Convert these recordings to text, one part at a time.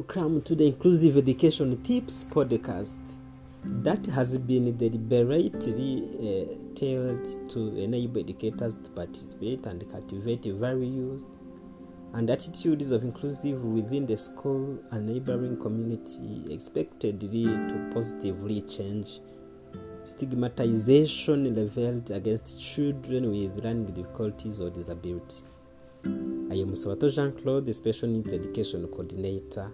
welcome to the Inclusive Education Tips podcast that has been deliberately uh, tailored to enable educators to participate and cultivate values and attitudes of inclusive within the school and neighboring community expectedly to positively change stigmatization leveled against children with learning difficulties or disability. I am Sabato Jean Claude, the Special Needs Education Coordinator,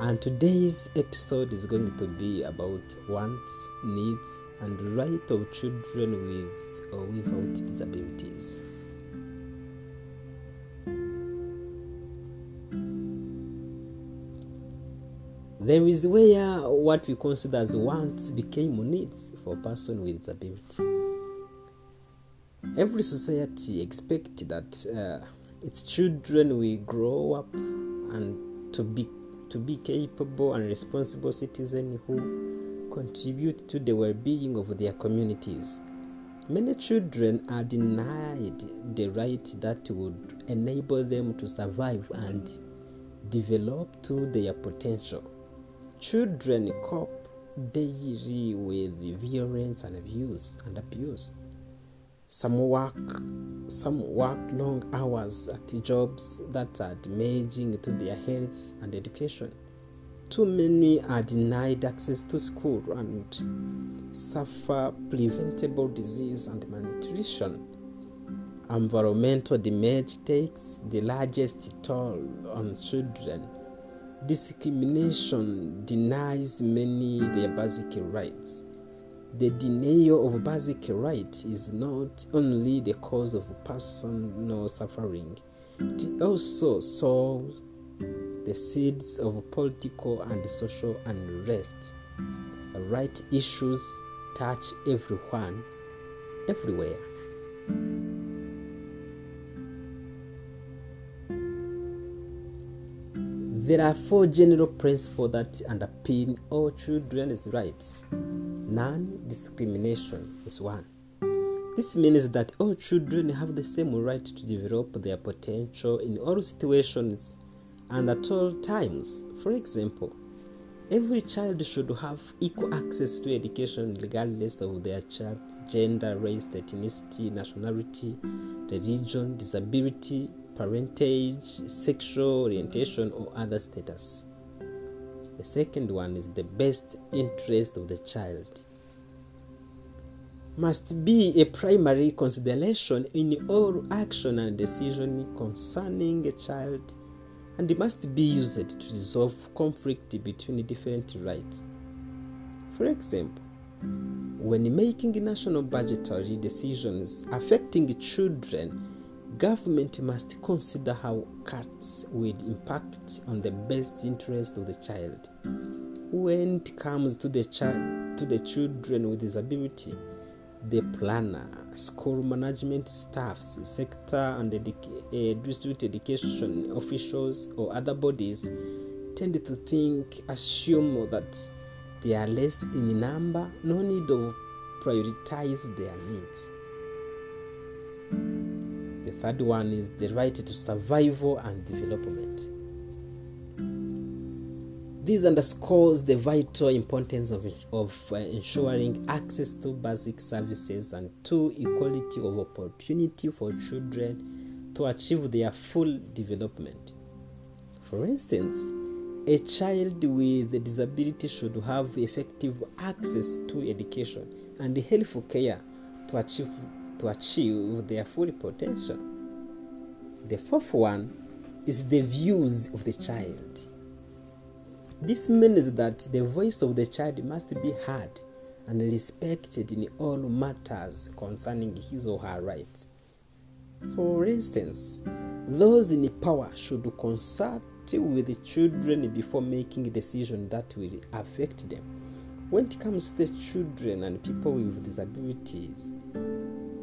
and today's episode is going to be about wants, needs, and right of children with or without disabilities. There is where what we consider as wants became needs for a person with disability. Every society expects that uh, its children will grow up and to be to be capable and responsible citizens who contribute to the well-being of their communities. Many children are denied the right that would enable them to survive and develop to their potential. Children cope daily with violence and abuse and abuse. Some work some work long hours at jobs that are damaging to their health and education. Too many are denied access to school and suffer preventable disease and malnutrition. Environmental damage takes the largest toll on children. Discrimination denies many their basic rights. The denial of basic rights is not only the cause of personal suffering, it also sows the seeds of political and social unrest. Right issues touch everyone, everywhere. There are four general principles that underpin all children's rights. Non discrimination is one. This means that all children have the same right to develop their potential in all situations and at all times. For example, every child should have equal access to education regardless of their child's gender, race, ethnicity, nationality, religion, disability, parentage, sexual orientation, or other status. The second one is the best interest of the child. Must be a primary consideration in all action and decision concerning a child and must be used to resolve conflict between different rights. For example, when making national budgetary decisions affecting children, government must consider how cuts will impact on the best interest of the child. When it comes to the child to the children with disability, the planner, school management staffs, sector and educa- uh, district education officials or other bodies tend to think, assume that they are less in number, no need of prioritize their needs. The third one is the right to survival and development. This underscores the vital importance of, of uh, ensuring access to basic services and to equality of opportunity for children to achieve their full development. For instance, a child with a disability should have effective access to education and health care to achieve, to achieve their full potential. The fourth one is the views of the child. This means that the voice of the child must be heard and respected in all matters concerning his or her rights. For instance, those in power should consult with the children before making a decision that will affect them. When it comes to the children and people with disabilities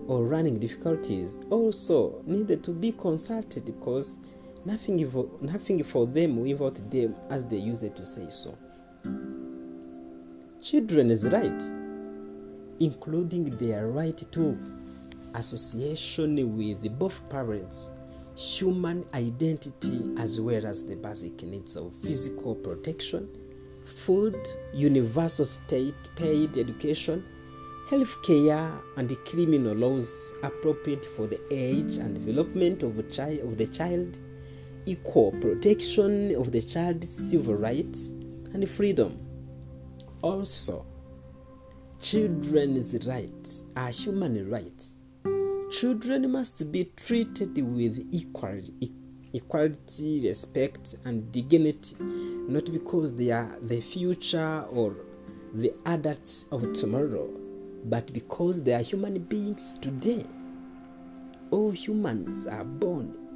or running difficulties, also needed to be consulted because nothing for, nothing for them without them, as they used to say so. Children's rights, including their right to association with both parents, human identity as well as the basic needs of physical protection, food, universal state paid education, health care, and criminal laws appropriate for the age and development of, of the child, equal protection of the child's civil rights and freedom. Also, children's rights are human rights. Children must be treated with equality, equality, respect, and dignity, not because they are the future or the adults of tomorrow, but because they are human beings today. All humans are born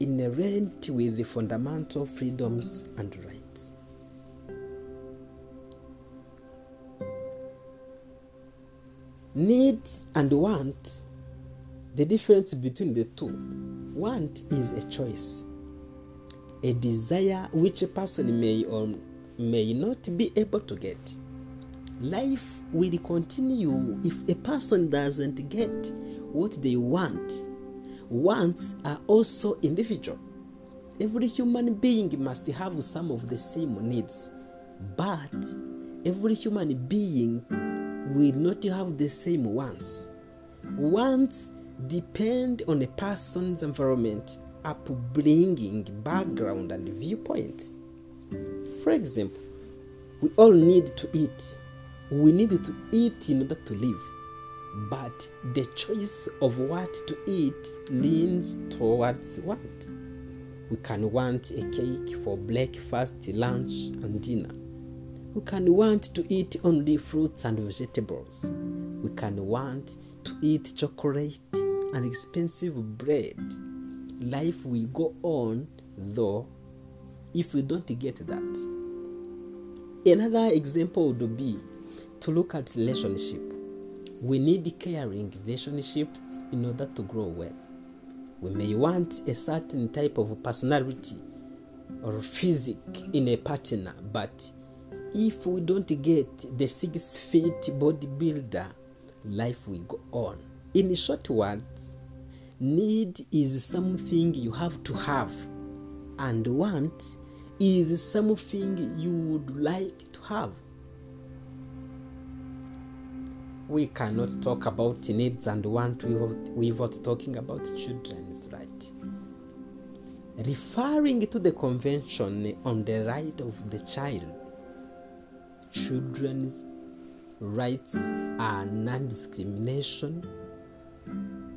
inherent with the fundamental freedoms and rights. Need and want, the difference between the two. Want is a choice, a desire which a person may or may not be able to get. Life will continue if a person doesn't get what they want. Wants are also individual. Every human being must have some of the same needs, but every human being will not have the same wants. Wants depend on a person's environment, upbringing, background, and viewpoint. For example, we all need to eat. We need to eat in order to live. But the choice of what to eat leans towards what? We can want a cake for breakfast, lunch, and dinner. We can want to eat only fruits and vegetables. We can want to eat chocolate and expensive bread. Life will go on, though, if we don't get that. Another example would be to look at relationship. We need caring relationships in order to grow well. We may want a certain type of personality or physique in a partner, but if we don't get the six feet bodybuilder, life will go on. In short words, need is something you have to have, and want is something you would like to have. We cannot talk about needs and want without talking about children's right. Referring to the Convention on the Right of the Child, children's rights are non discrimination,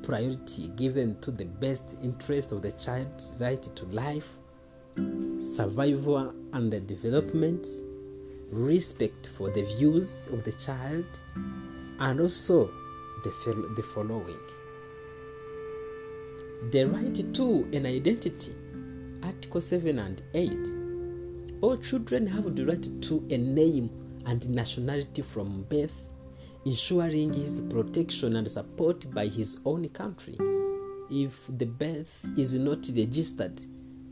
priority given to the best interest of the child's right to life, survival and development, respect for the views of the child, and also the, the following the right to an identity, Article 7 and 8. All children have the right to a name and nationality from birth, ensuring his protection and support by his own country. If the birth is not registered,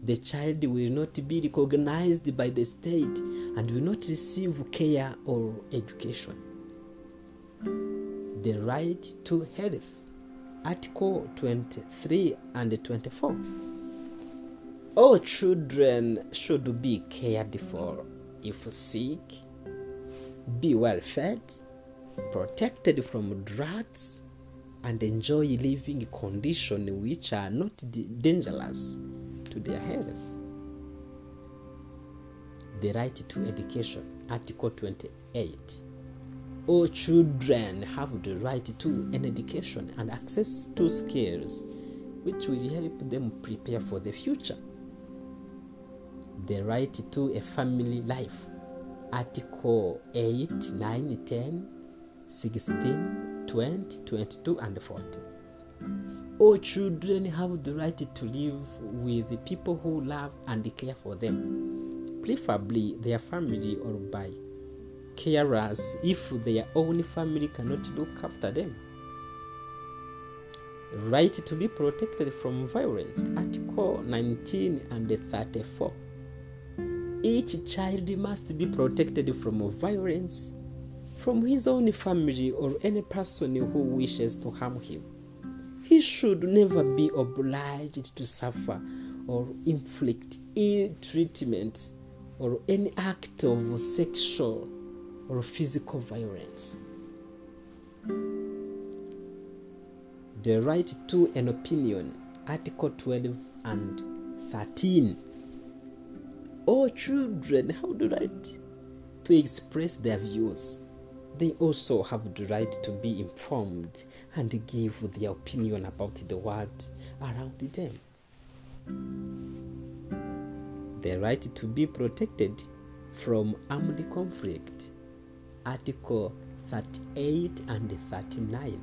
the child will not be recognized by the state and will not receive care or education. The right to health, Article 23 and 24. All children should be cared for if sick, be well fed, protected from drugs, and enjoy living conditions which are not dangerous to their health. The right to education, Article 28. All children have the right to an education and access to skills which will help them prepare for the future. The right to a family life, Article 8, 9, 10, 16, 20, 22, and 40. All children have the right to live with people who love and care for them, preferably their family or by carers if their own family cannot look after them. Right to be protected from violence, Article 19 and 34. Each child must be protected from violence from his own family or any person who wishes to harm him. he should never be obliged to suffer or inflict ill treatment or any act of sexual or physical violence. The right to an opinion, Article 12 and 13. All children have the right to express their views. They also have the right to be informed and give their opinion about the world around them. The right to be protected from armed conflict. Article 38 and 39.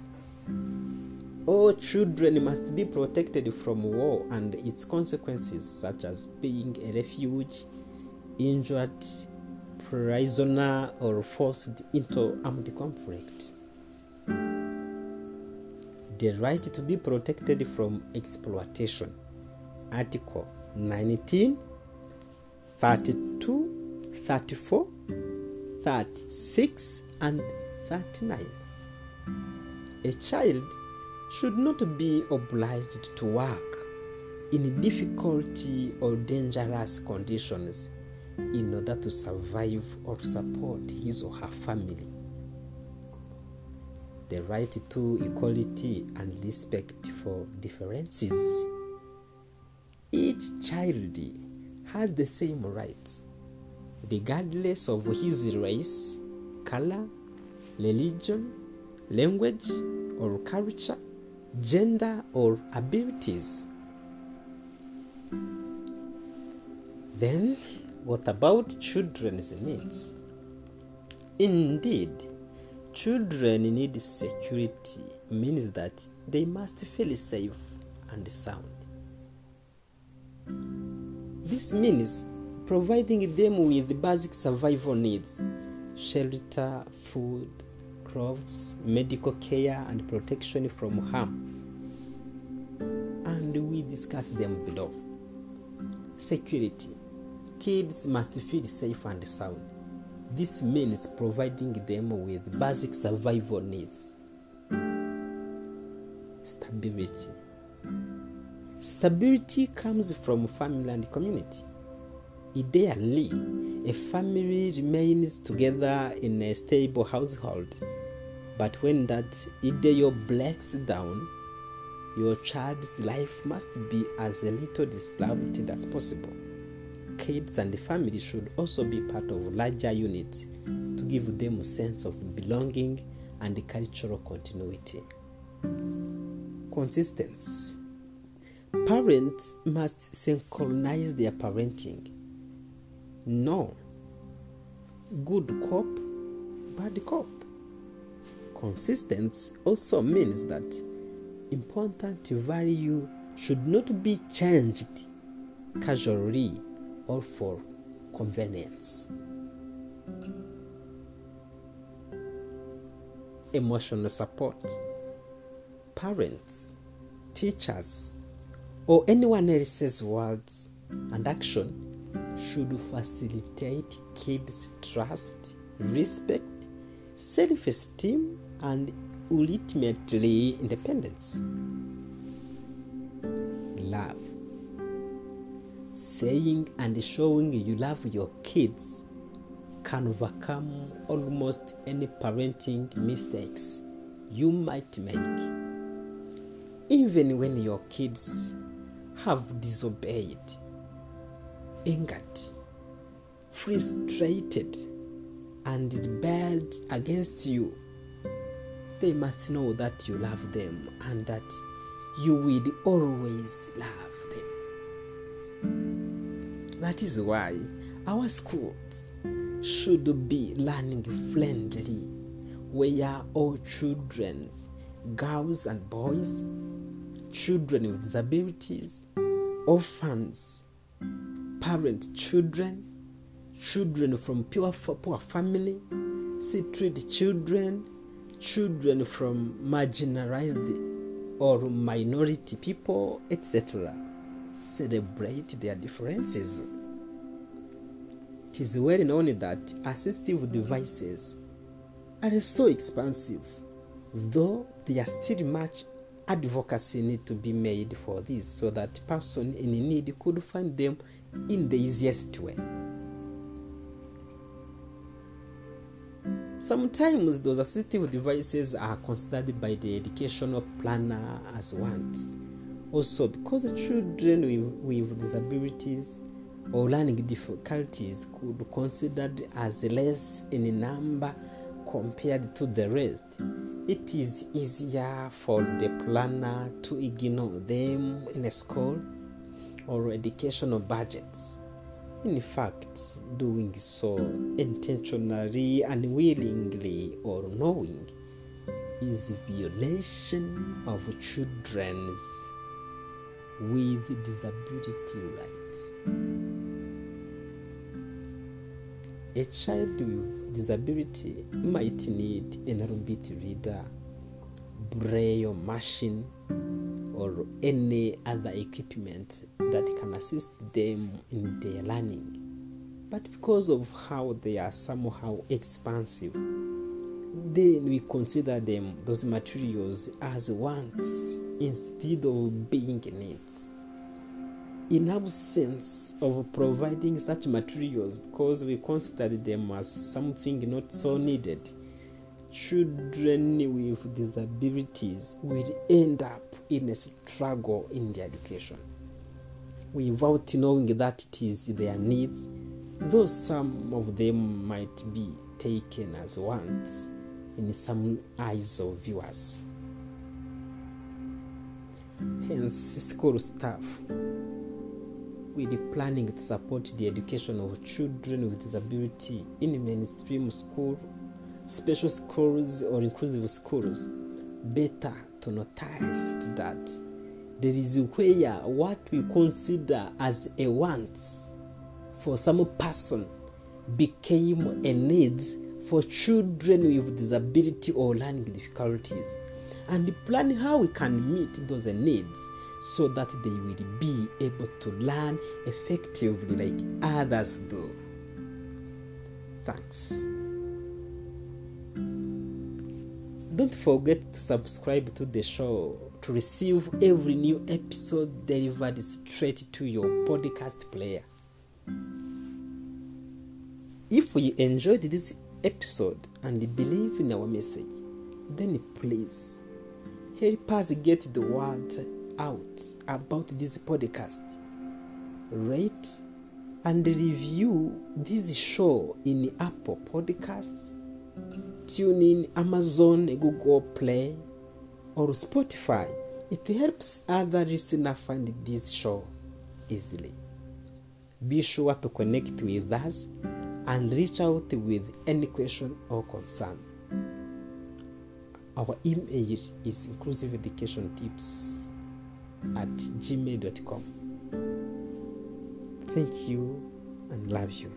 All children must be protected from war and its consequences, such as being a refuge, injured, prisoner, or forced into armed conflict. The right to be protected from exploitation. Article 19, 32, 34, 36, and 39. A child should not be obliged to work in difficulty or dangerous conditions in order to survive or support his or her family. The right to equality and respect for differences. Each child has the same rights, regardless of his race, color, religion, language, or culture, gender, or abilities. Then, what about children's needs? Indeed, children need security means that they must feel safe and sound. This means providing them with basic survival needs shelter, food, clothes, medical care, and protection from harm. And we discuss them below. Security. Kids must feel safe and sound. This means providing them with basic survival needs. Stability. Stability comes from family and community. Ideally, a family remains together in a stable household, but when that ideal breaks down, your child's life must be as little disrupted as possible. Kids and the family should also be part of larger units to give them a sense of belonging and cultural continuity. Consistency. Parents must synchronize their parenting. No. Good cop, bad cop. Consistency also means that important value should not be changed casually or for convenience. Emotional support. Parents, teachers, or anyone else's words and action should facilitate kids' trust, respect, self esteem, and ultimately independence. Love. Saying and showing you love your kids can overcome almost any parenting mistakes you might make. Even when your kids have disobeyed, angered, frustrated, and rebelled against you, they must know that you love them and that you will always love them. That is why our schools should be learning friendly, where all children, girls and boys, children with disabilities, orphans, parent children, children from pure poor family, street children, children from marginalized or minority people, etc. Celebrate their differences. It is well known that assistive devices are so expensive, though they are still much advocacy need to be made for this so that person in need could find them in the easiest way. Sometimes those assistive devices are considered by the educational planner as wants also because children with, with disabilities or learning difficulties could be considered as less in number compared to the rest it is easier for the planner to ignore them in a school or educational budgets. In fact, doing so intentionally, unwillingly, or knowing is violation of children's with disability rights. A child with disability might need an Orbit reader, braille machine, or any other equipment that can assist them in their learning. But because of how they are somehow expensive, then we consider them those materials as wants instead of being needs in absence of providing such materials because we consider them as something not so needed. Children with disabilities will end up in a struggle in their education. Without knowing that it is their needs though some of them might be taken as wants in some eyes of viewers. Hence school staff will be planning to support the education of children with disability in mainstream school, special schools, or inclusive schools. Better to notice that there is where what we consider as a want for some person became a need for children with disability or learning difficulties and plan how we can meet those needs so that they will be able to learn effectively like others do. Thanks. Don't forget to subscribe to the show to receive every new episode delivered straight to your podcast player. If you enjoyed this episode and believe in our message, then please help us get the word out about this podcast. Rate and review this show in Apple Podcasts, TuneIn, Amazon, Google Play, or Spotify. It helps other listeners find this show easily. Be sure to connect with us and reach out with any question or concern. Our email is inclusive education tips at gmail.com. Thank you and love you.